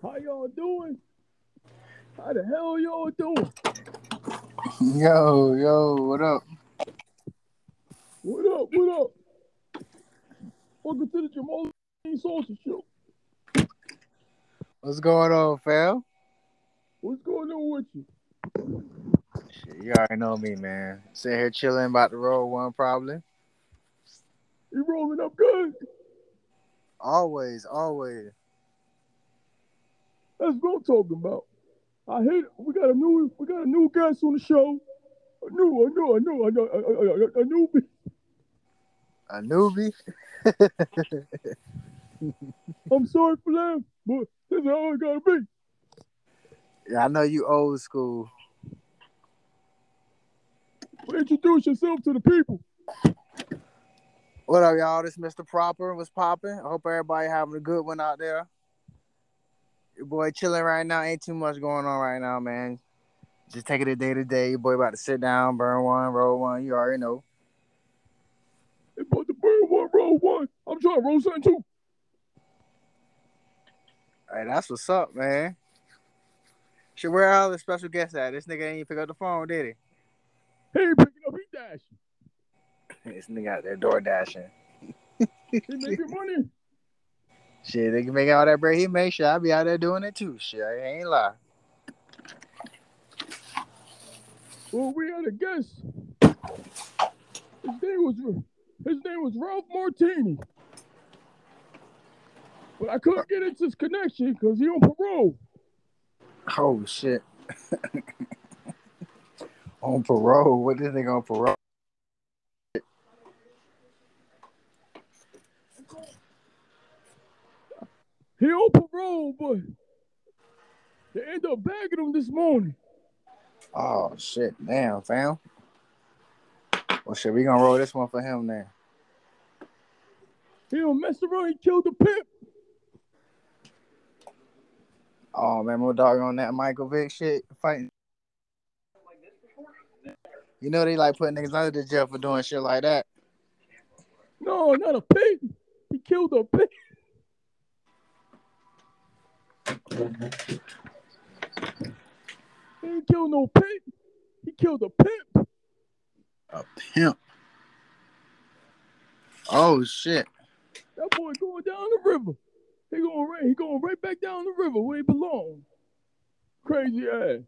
How y'all doing? How the hell y'all doing? Yo, yo, what up? What up? What up? Welcome to the Jamal Salsa Show. What's going on, fam? What's going on with you? Shit, you already know me, man. Sitting here chilling, about to roll one, probably. You rolling up good? Always, always. That's what I'm talking about. I hate it. We got a new we got a new guest on the show. A new, a new, a new, a, new, a, a, a, newbie. A newbie? I'm sorry for that, but this is how it gotta be. Yeah, I know you old school. Well, introduce yourself to the people. What up, y'all? This Mr. Proper was popping. I hope everybody having a good one out there. Your boy chilling right now. Ain't too much going on right now, man. Just taking it day to day. Your boy about to sit down, burn one, roll one. You already know. They bought the bird one, roll one. I'm trying to roll something too. Hey, that's what's up, man. Should where all the special guests at? This nigga ain't even pick up the phone, did He ain't picking up, he dashing. This nigga out there door dashing. He making money. Shit, they can make all that bread he make. Shit, I be out there doing it too. Shit, I ain't lie. Well, we had a guest. His name was his name was Ralph Martini. But I couldn't get into his connection because he on parole. Oh shit. on parole? What this nigga on parole? He on parole, but they end up bagging him this morning. Oh shit, damn, fam. Well, shit, we gonna roll this one for him now. He don't mess around, he killed the pimp. Oh man, my dog on that Michael Vick shit fighting. You know they like putting niggas under the jail for doing shit like that. No, not a pig. He killed a pig. He ain't killed no pimp. He killed a pimp. A pimp. Oh shit. That boy going down the river. He going right. He going right back down the river where he belongs. Crazy ass.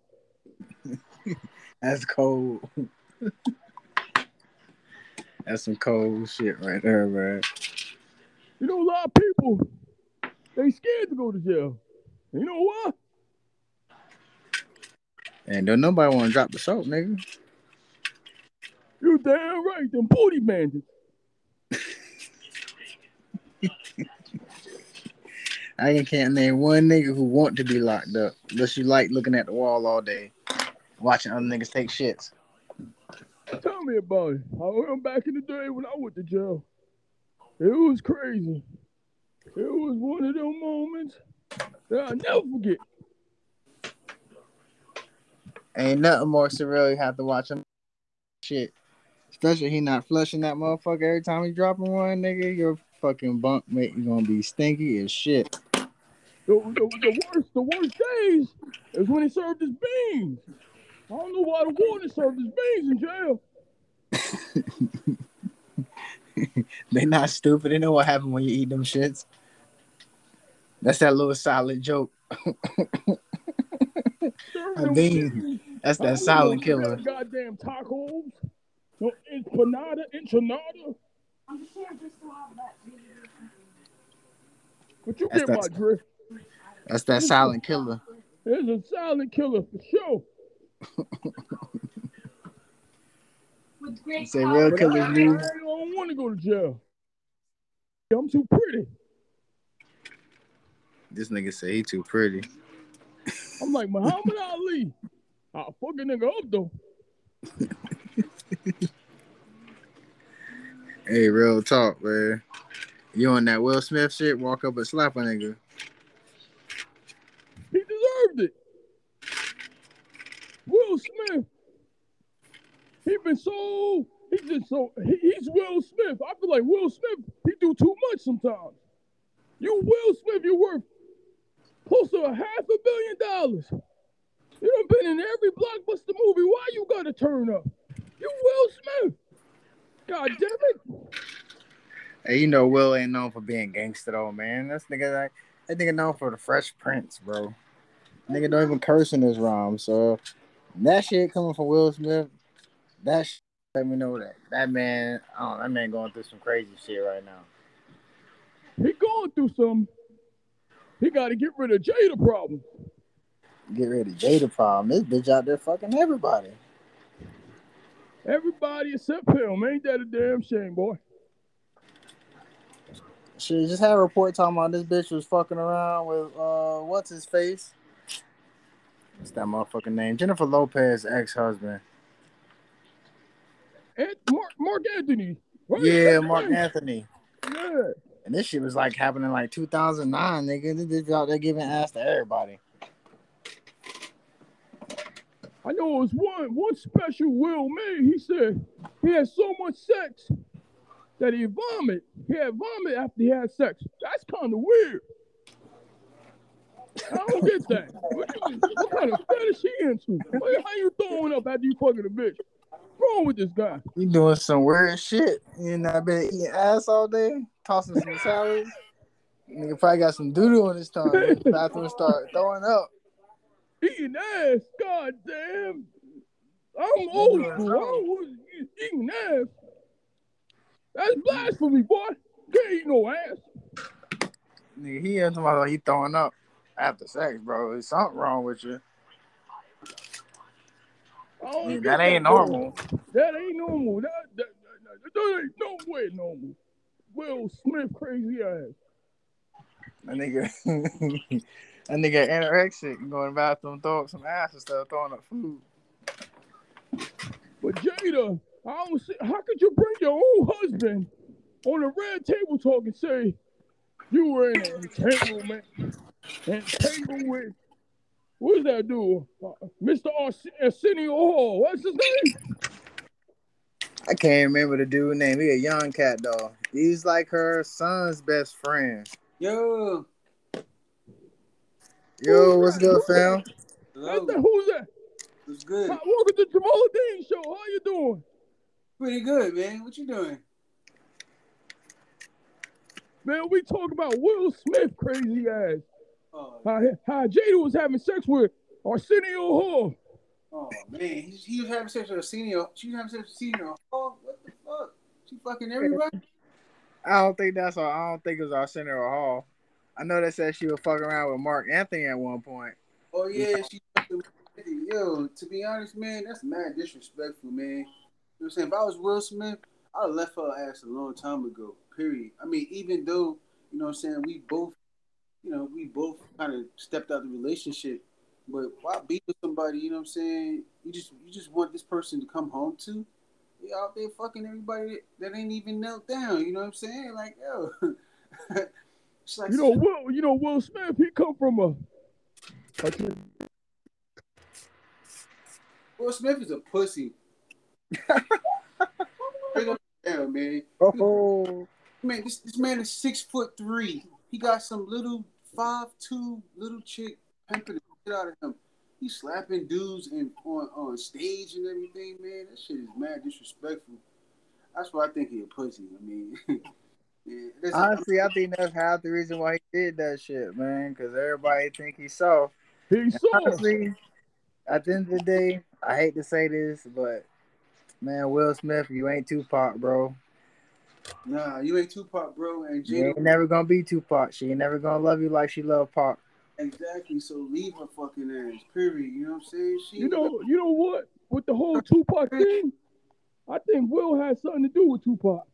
That's cold. That's some cold shit right there, man. You know, a lot of people they scared to go to jail. You know what? And don't nobody want to drop the soap, nigga. You damn right. Them booty bandits. I can't name one nigga who want to be locked up unless you like looking at the wall all day, watching other niggas take shits. Tell me about it. I went back in the day when I went to jail. It was crazy. It was one of them moments I'll never forget. Ain't nothing more surreal you have to watch him shit. Especially he not flushing that motherfucker every time he dropping one, nigga. Your fucking bunk mate is gonna be stinky as shit. The, the, the worst, the worst days is when he served his beans. I don't know why the warden served his beans in jail. they not stupid. They know what happened when you eat them shits. That's that little silent joke. I mean, them bean. beans. That's I that don't silent know, killer. Goddamn tacos. No empanada, enchilada. But you That's get my that- drift. That's that silent killer. There's a silent killer for sure. You say real But I, I don't want to go to jail. I'm too pretty. This nigga say he too pretty. I'm like Muhammad Ali. I'll fuck a nigga up though. Hey, real talk, man. You on that Will Smith shit? Walk up and slap a nigga. He deserved it. Will Smith. He been so he just so he, he's Will Smith. I feel like Will Smith, he do too much sometimes. You Will Smith, you worth close to a half a billion dollars. You done been in every blockbuster movie. Why you gotta turn up? You Will Smith. God damn it. Hey, you know Will ain't known for being gangster though, man. That's nigga like that nigga known for the Fresh Prince, bro. Nigga don't even curse in his rhyme. So that shit coming from Will Smith, that shit, let me know that that man, oh, that man going through some crazy shit right now. He going through some. He got to get rid of Jada problem. Get rid of Jada problem. This bitch out there fucking everybody. Everybody except him. Ain't that a damn shame, boy? She just had a report talking about this bitch was fucking around with uh what's his face? What's that motherfucking name? Jennifer Lopez ex husband. And Marc, Marc Anthony. Yeah, Marc Anthony. Yeah. And this shit was like happening like 2009, nigga. This bitch out there giving ass to everybody. I know it was one one special Will made. He said he had so much sex that he vomit. He had vomit after he had sex. That's kind of weird. I don't get that. What, you, what kind of fetish he into? Like, how you throwing up after you fucking a bitch? What's wrong with this guy? He doing some weird shit. You know, I been eating ass all day, tossing some salads. Nigga probably got some doo-doo on his tongue. Bathroom start throwing up. Eating ass. God damn. I'm old school. I don't eating ass. That's blasphemy, boy. Can't eat no ass. Nigga, he ain't talking about he throwing up after sex, bro. There's something wrong with you. I don't Yeah, get that ain't normal. That ain't normal. That, that, that, that, that ain't no way normal. Will Smith crazy ass. That nigga, that nigga anorexic, going to the bathroom, throw up some ass instead of throwing up food. But Jada, I don't see how could you bring your own husband on a red table talk and say you were in an entanglement, entangled with what's that dude? Uh, Mr. Ars- Arsenio Hall. What's his name? I can't remember the dude name. He a young cat though. He's like her son's best friend. Yo, Yo, what's good, fam? That's hello. the, who's that? What's good? Hi, Welcome to Jamal Dean Show. How you doing? Pretty good, man. What you doing? Man, we talk about Will Smith crazy ass. Oh, How, how Jada was having sex with Arsenio Hall. oh man, he, he was having sex with Arsenio. She was having sex with Arsenio senior. Oh, what the fuck? She fucking everybody. I don't think that's all. I don't think it was Arsenio Hall. I know they said she was fucking around with Marc Anthony at one point. Oh yeah, she. Yo, to be honest, man, that's mad disrespectful, man. You know what I'm saying? If I was Will Smith, have left her ass a long time ago. Period. I mean, even though you know what I'm saying, we both, you know, we both kind of stepped out the relationship. But why be with somebody? You know what I'm saying? You just you just want this person to come home to. You out there fucking everybody that, that ain't even knelt down. You know what I'm saying? Like yo, like You know, Will, you know, Will Smith, he come from a, a Will Smith is a pussy. Straight up and down, man. Oh, Man, this, this man is six foot three. He got some little five two little chick pimping the shit out of him. He's slapping dudes in, on on stage and everything, man. That shit is mad disrespectful. That's why I think he a pussy. I mean, yeah, that's- honestly, I think that's half the reason why he did that shit, man. Because everybody think he's soft. he saw. Honestly, at the end of the day, I hate to say this, but man, Will Smith, you ain't Tupac, bro. nah, you ain't Tupac, bro, and You ain't never gonna be Tupac. She ain't never gonna love you like she loved Pac. Exactly. So leave her fucking ass. Period. You know what I'm saying? She You know, you know what? With the whole Tupac thing, I think Will had something to do with Tupac.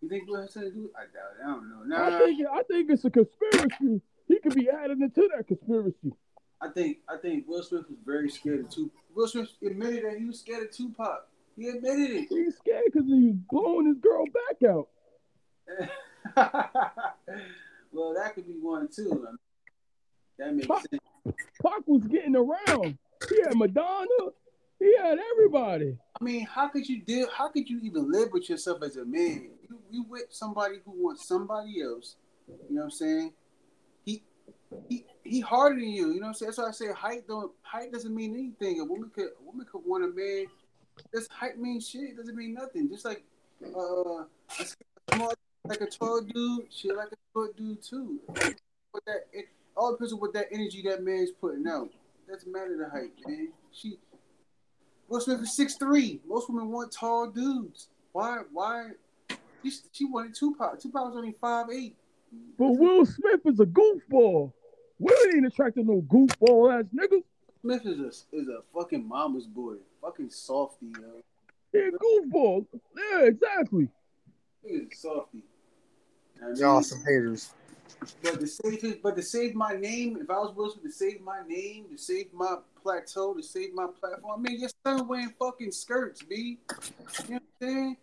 You think Will has something to do? I doubt it. I don't know. I think I think it's a conspiracy. He could be added into that conspiracy. I think I think Will Smith was very scared of Tupac. Will Smith admitted that he was scared of Tupac. He admitted it. He's scared because he was blowing his girl back out. well, that could be one too. That makes sense. Pac was getting around. He had Madonna. He had everybody. I mean, how could you deal? How could you even live with yourself as a man? You, you with somebody who wants somebody else. You know what I'm saying? He he he harder than you. You know what I'm saying? That's why I say height don't height doesn't mean anything. A woman could a woman could want a man. This height means shit. It doesn't mean nothing. Just like uh, a small, like a tall dude, shit like a short dude too. But that it all depends on what that energy that man's putting out. Doesn't matter the height, man. She Will Smith is six three. Most women want tall dudes. Why? Why? She, she wanted Tupac. Tupac was only five eight. But Will Smith is a goofball. Women ain't attracted no goofball ass niggas. Smith is a is a fucking mama's boy. Fucking softy, yo. Yeah, goofball. Yeah, exactly. He is softy. I mean, Y'all some haters. But to save his, but to save my name, if I was Will Smith, to save my name, to save my plateau, to save my platform. I mean, your son wearing fucking skirts, b. You know what I'm saying?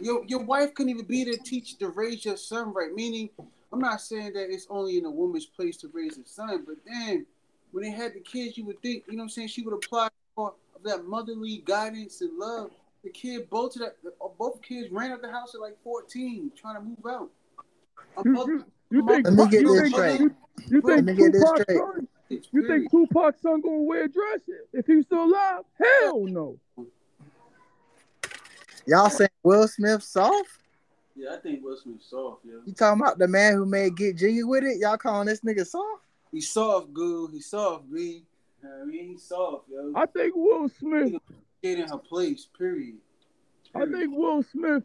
Your your wife couldn't even be there to teach to raise your son right. Meaning, I'm not saying that it's only in a woman's place to raise a son, but then when they had the kids, you would think, you know what I'm saying, she would apply for that motherly guidance and love. The kid, both of that, both kids ran out the house at like 14, trying to move out. A You, you, you think Let me get you this think, straight. You, you Let think me get Tupac's son? You think Tupac's son gonna wear a dress if he's still alive? Hell no. Y'all saying Will Smith soft? Yeah, I think Will Smith soft, Yeah. You talking about the man who made Get Jiggy with it? Y'all calling this nigga soft? He's soft, goo. He's soft, B. I mean, he's soft, yo. I think Will Smith. Get in her place, period. I think Will Smith.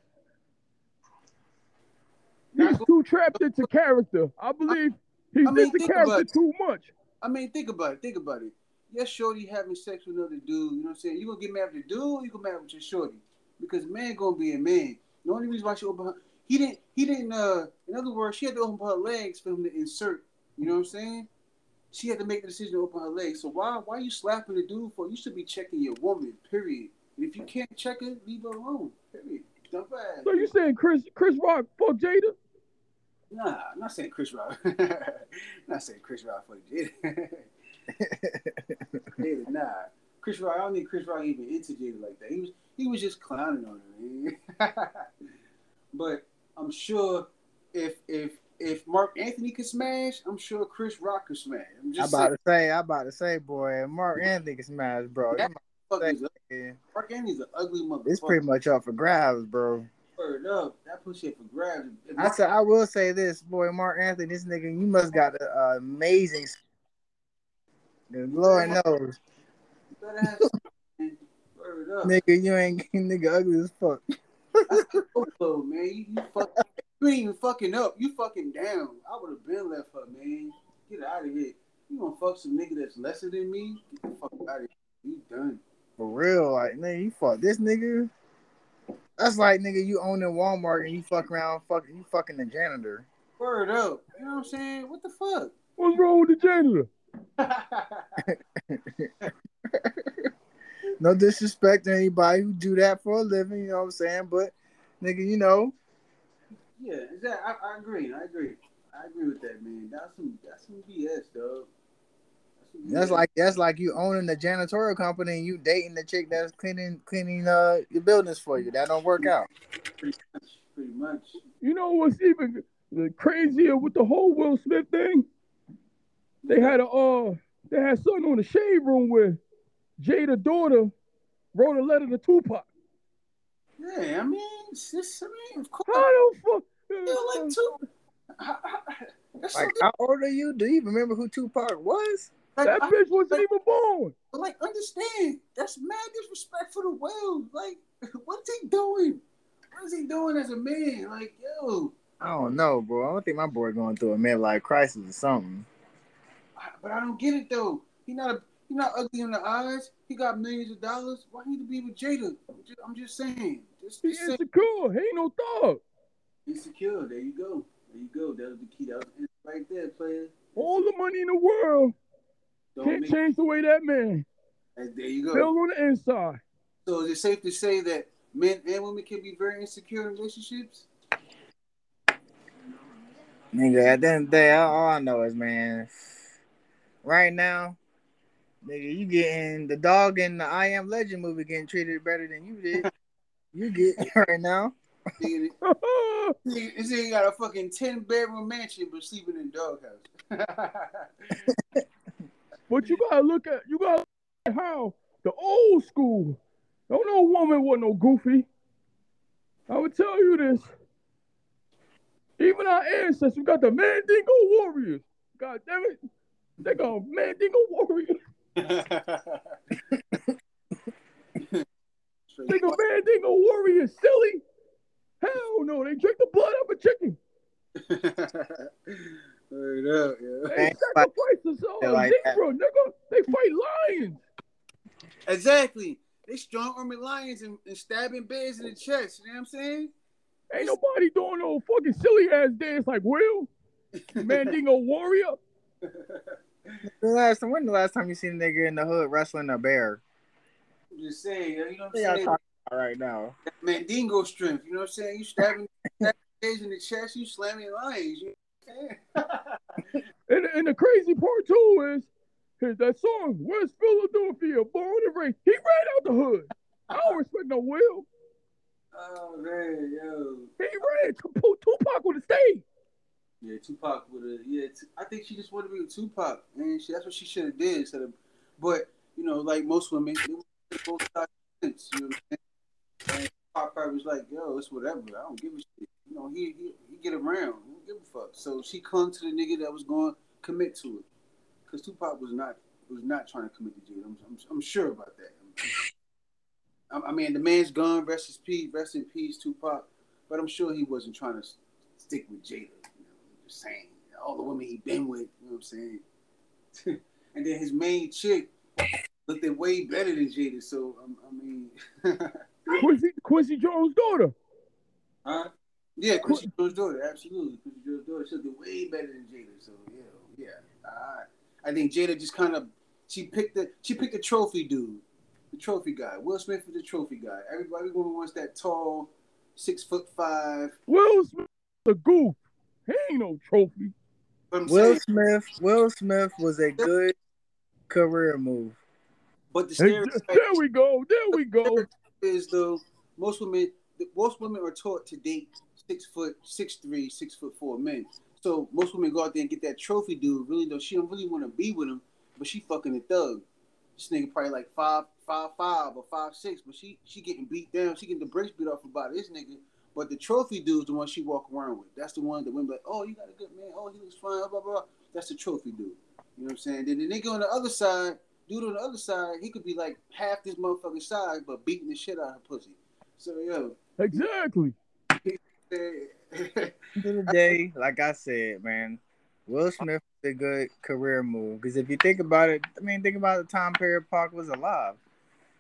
He's too trapped into character. I believe he's I mean, did the think about character too much. I mean, think about it. Think about it. Yes, shorty having sex with another dude. You know what I'm saying? You gonna get mad with the dude, or you gonna mad with your shorty? Because man gonna be a man. The only reason why she opened her, he didn't, he didn't. uh In other words, she had to open her legs for him to insert. You know what I'm saying? She had to make the decision to open her legs. So why, why are you slapping the dude for? You should be checking your woman. Period. And if you can't check her, leave her alone. Period. Dump her ass. So you saying Chris Chris Rock fuck Jada? Nah, I'm not saying Chris Rock. I'm not saying Chris Rock for Jada. Jada, nah. Chris Rock, I don't think Chris Rock even into Jada like that. He was he was just clowning on her, but I'm sure if if if Marc Anthony could smash, I'm sure Chris Rock could smash. I'm I just about to say, I about to say, boy, Marc Anthony can smash, bro. That That fuck is- motherfucker- Marc Anthony's an ugly motherfucker. It's pretty much up for grabs, bro. Word up. That pussy up for grabs. I said, I will say this, boy, Marc Anthony, this nigga, you must got an uh, amazing. The Lord knows, better have something. Word up. nigga, you ain't getting nigga ugly as fuck. Man. You, you, fuck, you ain't even fucking up. You fucking down. I would have been left her, man. Get out of here. You gonna fuck some nigga that's lesser than me? Get the fuck out of here. You done. For real, like man, you fuck this nigga. That's like nigga, you own in Walmart and you fuck around, fucking you fucking the janitor. Word up. You know what I'm saying? What the fuck? What's wrong with the janitor? No disrespect to anybody who do that for a living, you know what I'm saying? But nigga, you know, yeah, exactly. I, I agree. I agree. I agree with that, man. That's some that's some BS, dog. Some that's like that's like you owning the janitorial company and you dating the chick that's cleaning cleaning uh your buildings for you. That don't work out. pretty much. Pretty much. You know what's even crazier with the whole Will Smith thing? They had a uh, they had something on the shade room where Jada daughter wrote a letter to Tupac. Yeah, I mean, it's just, I mean, of course. How the fuck? feel like two. How- how- Like something how old are you? Do you even remember who Tupac was? Like, That I- bitch wasn't even born. But like understand. That's mad disrespect for the world. Like, what's he doing? What is he doing as a man? Like, yo. I don't know, bro. I don't think my boy going through a midlife crisis or something. But I don't get it though. He not a he not ugly in the eyes. He got millions of dollars. Why he to be with Jada? I'm just, I'm just saying. Just, He just say insecure. He ain't no thug. insecure. There you go. There you go. That was the key. That was right there, player. All the money in the world Don't can't make, change the way that man there you go. feels on the inside. So is it safe to say that men and women can be very insecure in relationships? Nigga, at the end of the day, all all I know is, man, right now, nigga, you getting the dog in the I Am Legend movie getting treated better than you did. you get right now. Nigga, This nigga got a fucking 10 bedroom mansion but sleeping in doghouse. But you gotta look at you gotta look at how the old school. Don't no woman was no goofy. I would tell you this. Even our ancestors we got the Mandingo warriors. God damn it. They got Mandingo warriors. They got Mandingo warriors, silly. Hell no, they drink the blood of a chicken. Word up, yeah. They Ain't sacrifice themselves. They like that. Negro, nigga. They fight lions. Exactly. They strong arming lions and, and stabbing bears in the chest. You know what I'm saying? Ain't nobody doing no fucking silly ass dance like Will. Mandingo warrior. The last time, when the last time you seen a nigga in the hood wrestling a bear? I'm just saying, you know what I'm What y'all saying? talking about right now? Mandingo strength. You know what I'm saying? You stabbing stabbing bears in the chest, you slamming lions. You know what I'm saying? And, and the crazy part too is his, that song, West Philadelphia, born and raised. He ran out the hood. I don't respect no Will. oh man, yo. He ran. Tup- Tupac would have stayed. Yeah, Tupac would have. Yeah, t- I think she just wanted to be with Tupac, and she, that's what she should have did instead of. But you know, like most women, both sides of the fence, You know what I'm saying? Probably was like, "Yo, it's whatever. I don't give a shit." You know, he he, he get around. He don't give a fuck. So she clung to the nigga that was going to commit to it, because Tupac was not was not trying to commit to Jada. I'm, I'm, I'm sure about that. I, I mean, the man's gone. Rest his peace. Rest in peace, Tupac. But I'm sure he wasn't trying to stick with Jada. You know, I'm just saying all the women he been with. You know what I'm saying? and then his main chick looked way better than Jada. So um, I mean, Quincy, Quincy Jones' daughter. huh? Yeah, Quincy Jones' daughter, absolutely. Quincy Jones' daughter, she looked way better than Jada. So yeah, yeah. I, I think Jada just kind of she picked the she picked the trophy dude, the trophy guy. Will Smith is the trophy guy. Everybody woman wants that tall, six foot five. Will Smith, the goof. He ain't no trophy. Will saying, Smith. Will Smith was a good career move. but the Hey, stereotype there we go. There we go. Is though most women most women are taught to date six foot six three six foot four men. So most women go out there and get that trophy dude really though she don't really want to be with him but she fucking a thug. This nigga probably like five five five or five six but she she getting beat down she getting the brakes beat off her by this nigga. But the trophy dude's the one she walk around with. That's the one that women be like oh you got a good man. Oh he looks fine blah blah blah. That's the trophy dude. You know what i'm saying? Then the nigga on the other side dude on the other side, he could be like half this motherfucking size, but beating the shit out of her pussy. So yo, Exactly. End of the day, like I said, man, Will Smith is a good career move. Because if you think about it, I mean, think about the time period Pac was alive.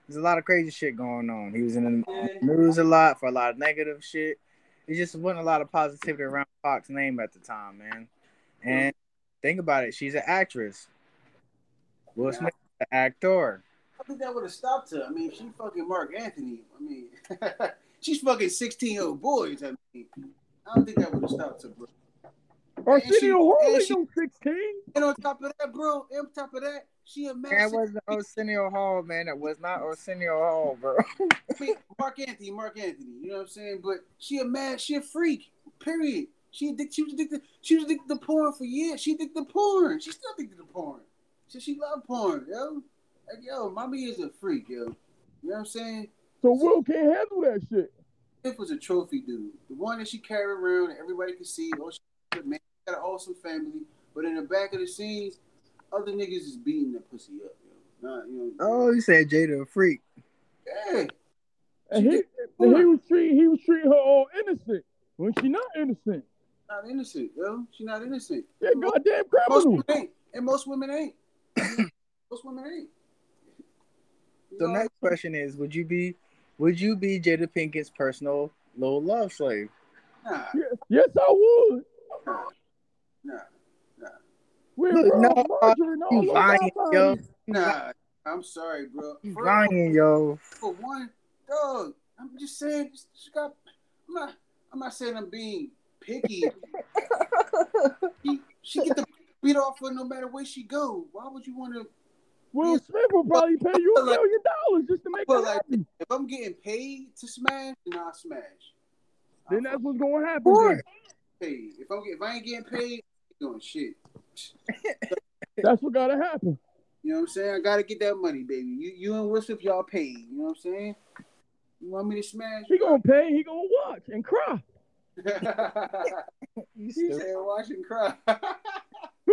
There's a lot of crazy shit going on. He was in the news a lot for a lot of negative shit. It just wasn't a lot of positivity around Pac's name at the time, man. And think about it, she's an actress. Will Smith, is an actor. I think that would have stopped her. I mean, she fucking Marc Anthony. I mean, she's fucking sixteen year old boys. I mean, I don't think that would have stopped her, bro. Arsenio Hall and ain't she- no 16. And on top of that, bro, and on top of that, she a man. That wasn't Arsenio Hall, man. That was not Arsenio Hall, bro. I mean, Marc Anthony, Marc Anthony. You know what I'm saying? But she a mad, she a freak. Period. She addicted. She was addicted. She was addicted to porn for years. She addicted to porn. She still addicted to porn. So she love porn, yo. Like yo, mommy is a freak, yo. You know what I'm saying? So Will can't handle that shit. Smith was a trophy dude. The one that she carried around and everybody could see. Oh, she good man. She got an awesome family. But in the back of the scenes, other niggas is beating that pussy up, yo. Not, you know. Oh, you said Jada a freak. yeah. And he, and he was treating he was treating her all innocent when she not innocent. Not innocent, yo. She not innocent. Yeah, goddamn Most criminal. women ain't. And most women ain't. Most women ain't. You So know, next question is: Would you be, would you be Jada Pinkett's personal little love slave? Nah, Yeah, yes, I would. nah, With Look, Ralph no, Margarine all You lying, yo. nah. I'm sorry, bro. You For- lying, yo. For one, dog. I'm just saying. She got. I'm not. I'm not saying I'm being picky. she, she get the beat off her no matter where she go. Why would you want to? Will Smith will probably pay you a Like- million dollars just to make But her like- happy. If I'm getting paid to smash, then I'll smash. then that's what's gonna happen. then. paid. If I'm if I ain't getting paid, I ain't doing shit. That's what gotta happen. You know what I'm saying? I gotta get that money, baby. You you and Wilson, y'all paid. You know what I'm saying? You want me to smash? He gonna pay. He gonna watch and cry. You he stupid. said, "Watch and cry."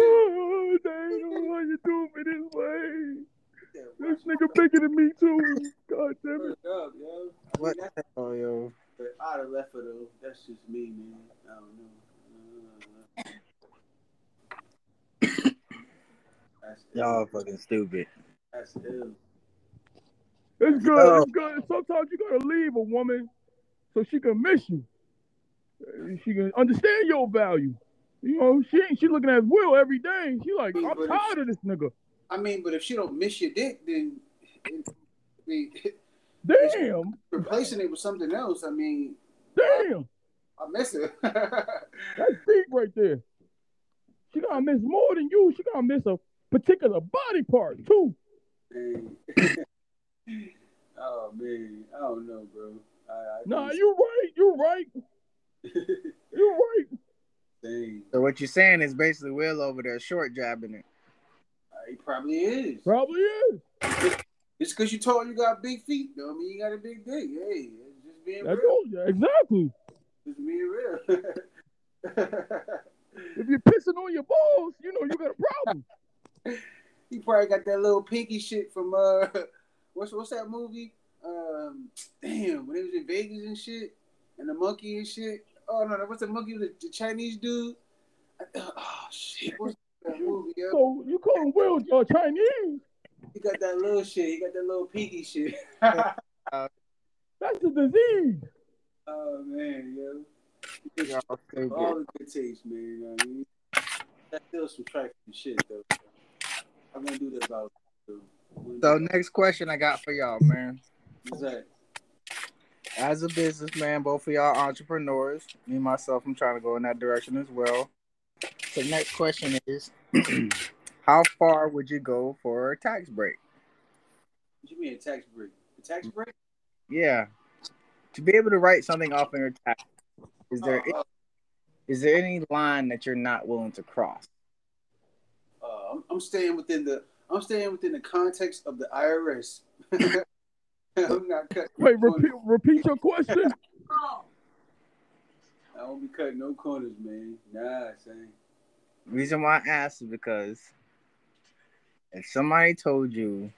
Oh, dang, why you do me this way? This nigga bigger than me too. God damn it. Up, yo. I What mean, the hell, yo? But I'd have left her though. That's just me, man. I don't know. That's Y'all fucking stupid. That's ill. It's good. Yo. It's good. Sometimes you gotta leave a woman so she can miss you. She can understand your value. You know, she she looking at Will every day. She like, I'm tired of this nigga. I mean, but if she don't miss your dick, then it, I mean, Damn, replacing it with something else. I mean, damn. I miss it. That's deep right there. She gotta miss more than you. She gotta miss a particular body part too. Oh man, I don't know, bro. I, I Nah, you right. You right. You right. Dang. So what you're saying is basically Will over there short jabbing it. Uh, He probably is. Probably is. It's because you told you got big feet, though. I mean, you got a big dick. Hey, it's just being That's real. all. Yeah, exactly. Just being real. If you're pissing on your balls, you know you got a problem. he probably got that little pinky shit from uh, what's what's that movie? Um, damn, when he was in Vegas and shit, and the monkey and shit. Oh no, no what's the monkey? The, the Chinese dude. Oh shit, what's that movie? Yo? So you call him Will uh, Chinese? He got that little shit. He got that little pinky shit. That's a disease. oh man, yo. Y'all All the good taste, man. You know what I mean? That's still some trifling shit, though. I'm gonna do that about. So next question I got for y'all, man. What's that? As a businessman, both of y'all entrepreneurs. Me myself, I'm trying to go in that direction as well. So next question is, how far would you go for a tax break? What you mean a tax break? A tax break? Yeah, to be able to write something off in your tax, is there Uh, is there any line that you're not willing to cross? uh, I'm, I'm staying within the. I'm staying within the context of the IRS. I'm not cutting. Wait, no repeat, repeat your question. I won't be cutting no corners, man. Nah, son. reason why I asked is because if somebody told you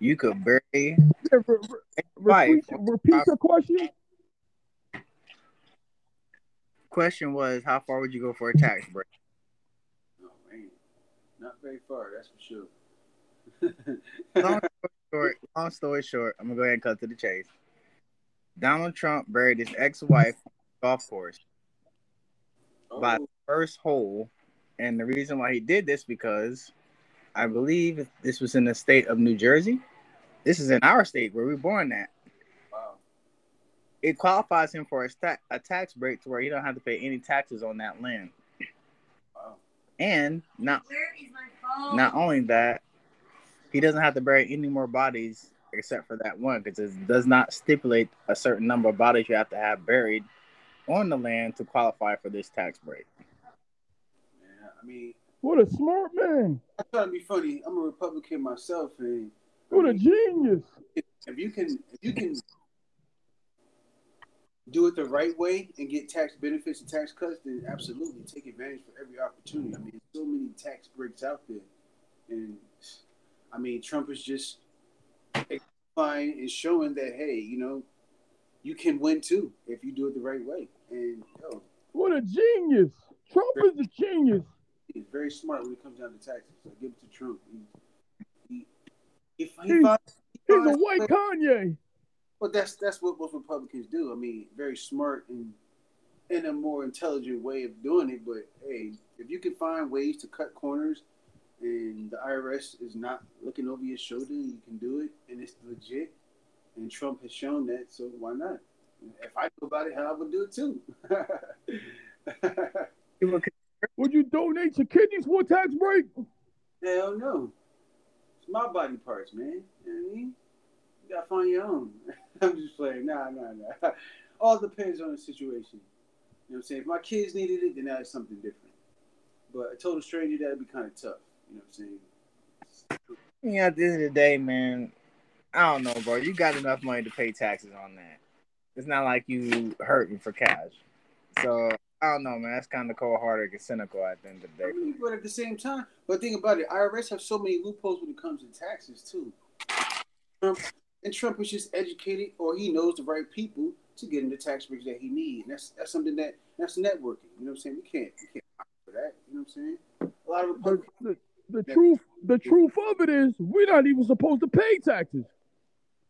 you could bury Yeah, re- re- wife, repeat, repeat your question. question was how far would you go for a tax break? Oh man, not very far. That's for sure. long story short, long story short, I'm gonna go ahead and cut to the chase. Donald Trump buried his ex-wife golf course by Oh, the first hole, and the reason why he did this because I believe this was in the state of New Jersey. This is in our state where we were born at. wow. It qualifies him for a, sta- a tax break to where he don't have to pay any taxes on that land. Wow. And not Where is my phone? not only that, he doesn't have to bury any more bodies except for that one because it does not stipulate a certain number of bodies you have to have buried on the land to qualify for this tax break. Man, I mean, What a smart man. I'm trying to be funny. I'm a Republican myself, and What a genius. if you can, if you can do it the right way and get tax benefits and tax cuts, then absolutely take advantage for every opportunity. I mean, so many tax breaks out there, and I mean, Trump is just fine and showing that hey, you know, you can win too if you do it the right way. And yo, What a genius. Trump is a genius. he's very smart when it comes down to taxes. So give it to Trump. He, he, he, He- he finds, he He's a white Kanye. Well, that's that's what most Republicans do. I mean, very smart and in a more intelligent way of doing it. But hey, if you can find ways to cut corners, and the IRS is not looking over your shoulder, you can do it, and it's legit. And Trump has shown that, so why not? If I knew about it, hell, I would do it too. Would you donate your kidneys for a tax break? hell no, it's my body parts, man. You know what I mean? You gotta find your own. I'm just playing. Nah, nah, nah. all depends on the situation. You know what I'm saying? If my kids needed it, then that's something different. But a total stranger, that'd be kind of tough. You know what I'm saying? Yeah, at the end of the day, man, I don't know, bro. You got enough money to pay taxes on that. It's not like you hurting for cash. So I don't know, man. That's kind of cold hearted and cynical at the end of the day. But at the same time, but think about it, IRS have so many loopholes when it comes to taxes too. Trump, and Trump is just educated, or he knows the right people to get him the tax breaks that he needs. And that's that's something that that's networking. You know what I'm saying? We can't we can't for that. You know what I'm saying? A lot of the, the, the truth the truth of it is we're not even supposed to pay taxes.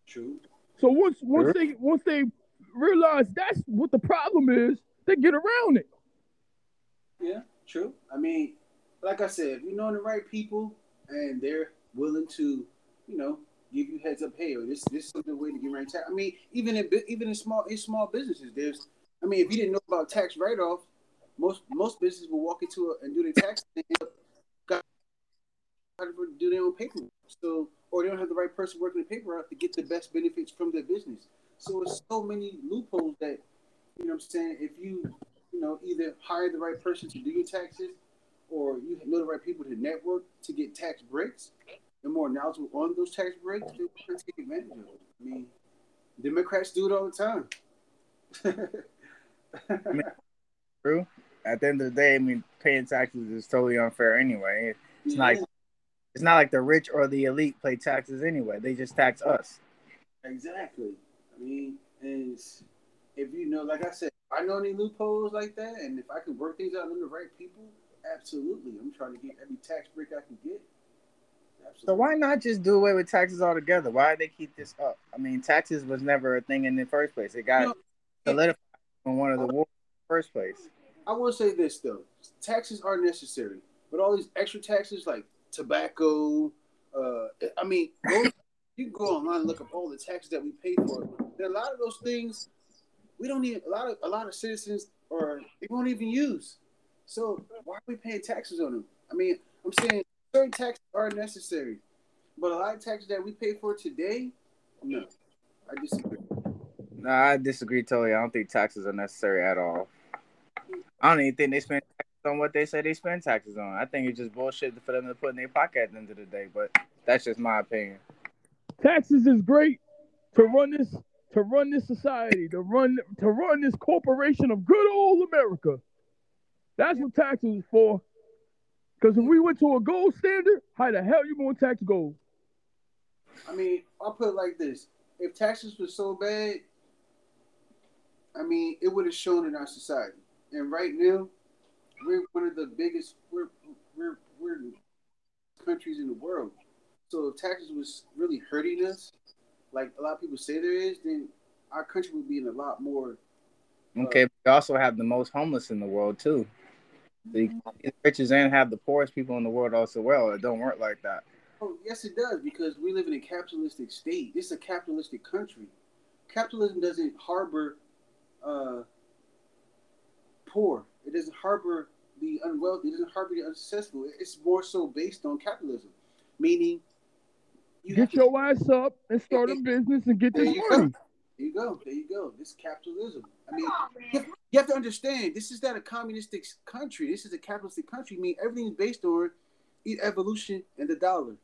True. So once once sure. they once they realize that's what the problem is, they get around it. Yeah, true. I mean, like I said, if you know the right people and they're willing to, you know, give you heads up, hey, or this this is the way to get around tax. I mean, even in even in small in small businesses, there's. I mean, if you didn't know about tax write off, most most businesses will walk into it and do their tax and got to do their own paperwork. So, or they don't have the right person working the paperwork to get the best benefits from their business. So it's so many loopholes that you know. what I'm saying if you you know either hire the right person to do your taxes, or you know the right people to network to get tax breaks, the more knowledgeable on those tax breaks, they take advantage of it. I mean, Democrats do it all the time. I mean, true. At the end of the day, I mean, paying taxes is totally unfair anyway. It's yeah. like it's not like the rich or the elite pay taxes anyway. They just tax us. Exactly. I mean, and if you know, like I said, I know any loopholes like that, and if I can work things out with the right people, absolutely. I'm trying to get every tax break I can get. Absolutely. So why not just do away with taxes altogether? Why did they keep this up? I mean, taxes was never a thing in the first place. It got you know, solidified in one of the wars in the first place. I will say this though: taxes are necessary, but all these extra taxes like tobacco, uh, I mean, go, you can go online and look up all the taxes that we pay for. And a lot of those things we don't need. A lot of a lot of citizens or they won't even use. So why are we paying taxes on them? I mean, I'm saying certain taxes are necessary, but a lot of taxes that we pay for today, no, I disagree. No, I disagree totally. I don't think taxes are necessary at all. I don't even think they spend on what they say they spend taxes on. I think it's just bullshit for them to put in their pocket at the end of the day. But that's just my opinion. Taxes is great to run this to run this society, to run to run this corporation of good old America. That's what taxes is for. Because if we went to a gold standard, how the hell you gonna tax gold? I mean, I'll put it like this: if taxes were so bad, I mean, it would have shown in our society. And right now, we're one of the biggest we're we're we're countries in the world. So if taxes was really hurting us, like a lot of people say there is, then our country would be in a lot more. Uh, okay, we also have the most homeless in the world too. The richest and have the poorest people in the world also. Well, it don't work like that. Oh yes, it does because we live in a capitalistic state. This is a capitalistic country. Capitalism doesn't harbor uh, poor. It doesn't harbor the unwealthy. It doesn't harbor the unsuccessful. It's more so based on capitalism, meaning you get your ass up and start a business and get this money. Go. There you go. There you go. This capitalism. I mean, you have, you have, to understand this is not a communistic country. This is a capitalistic country. I mean, everything is based on evolution and the dollar.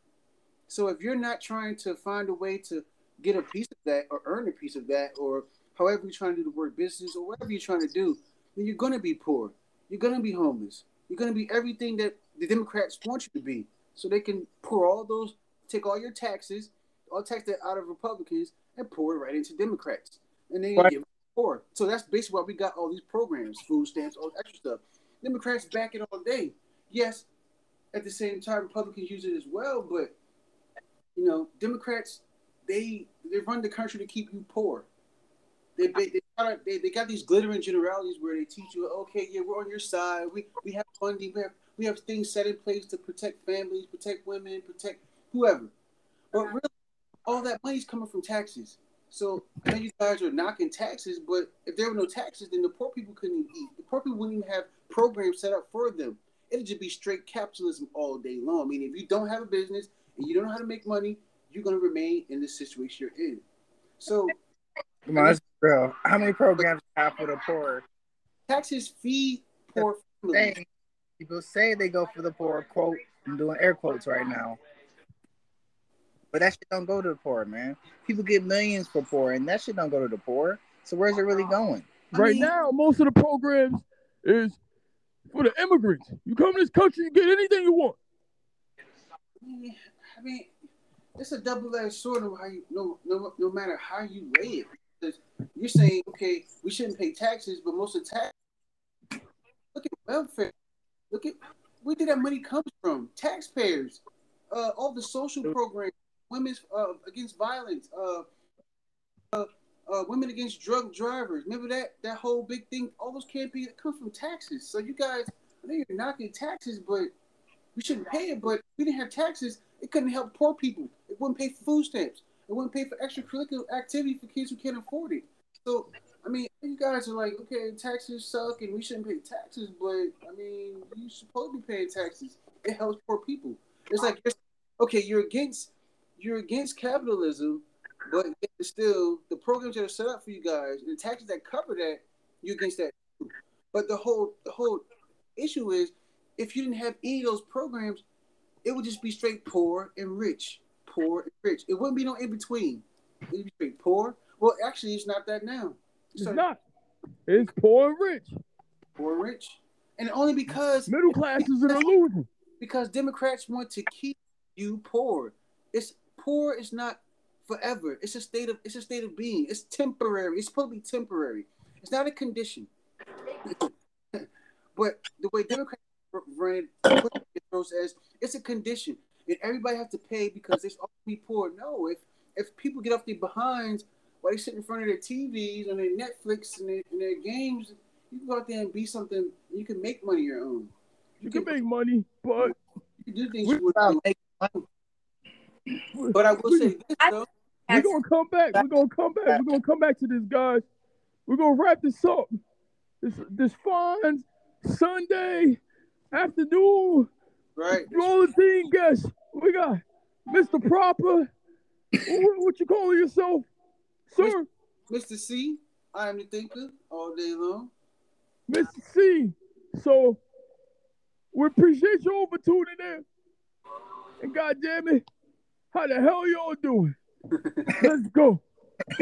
So if you're not trying to find a way to get a piece of that or earn a piece of that or however you're trying to do the word business or whatever you're trying to do, then you're going to be poor. You're going to be homeless. You're going to be everything that the Democrats want you to be. So they can pour all those take all your taxes, all tax that out of Republicans, and pour it right into Democrats, and then right. give it poor. So that's basically why we got all these programs, food stamps, all extra stuff. Democrats back it all day. Yes, at the same time, Republicans use it as well, but you know, Democrats they they run the country to keep you poor. They they, they, they got these glittering generalities where they teach you, okay, yeah, we're on your side. We we have funding. We have we have things set in place to protect families, protect women, protect whoever. But uh-huh. really, all that money's coming from taxes. So I know you guys are knocking taxes, but if there were no taxes, then the poor people couldn't even eat. The poor people wouldn't even have programs set up for them. It'd just be straight capitalism all day long. I mean, if you don't have a business and you don't know how to make money, you're going to remain in the situation you're in. So, Come on, that's Bro, how many programs have for the poor? Taxes feed poor families. People say they go for the poor, quote, I'm doing air quotes right now. But that shit don't go to the poor, man. People get millions for poor, and that shit don't go to the poor. So where's it really going? I Right mean- now, most of the programs is for the immigrants. You come to this country, you get anything you want. I mean, it's a double-edged sword of how you no no no matter how you lay it. You're saying, okay, we shouldn't pay taxes, but most of the tax look at welfare. Look at where did that money come from? Taxpayers. Uh, all the social programs, women's uh, against violence, uh, uh, uh, women against drug drivers. Remember that that whole big thing? All those campaigns come from taxes. So you guys, I know you're knocking taxes, but we shouldn't pay it. But we didn't have taxes, it couldn't help poor people. It wouldn't pay food stamps. It wouldn't pay for extracurricular activity for kids who can't afford it. So, I mean, you guys are like, okay, taxes suck and we shouldn't pay taxes, but I mean, you're supposed to be paying taxes. It helps poor people. It's like, okay, you're against you're against capitalism, but still the programs that are set up for you guys and the taxes that cover that, you're against that. too. But the whole the whole issue is, if you didn't have any of those programs, it would just be straight poor and rich, poor and rich. It wouldn't be no in between. It'd be straight poor. Well, actually, it's not that now. It's not. It's poor and rich. poor and rich, and only because Middle class is an illusion. because Democrats want to keep you poor. It's poor is not forever. It's a state of it's a state of being. It's temporary. It's supposed to be temporary. It's not a condition. but the way Democrats run it, it says it's a condition, and everybody has to pay because they're all be poor. No, if if people get off their behinds while they sit in front of their TVs and their Netflix and their, and their games, you can go out there and be something. You can make money your own. You can make money, but You can do things We- you would Stop do. making But I will say this I- though. we're gonna come back. We're gonna come back. We're gonna come back to this, guys. We're gonna wrap this up. This this fine Sunday afternoon. Right. Roll the team guests. We got Mr. Proper. what, what you calling yourself, sir? Mr. C, I am the thinker all day long. Mr. C. So we appreciate you over tuning in. And God damn it, how the hell y'all doing? Let's go.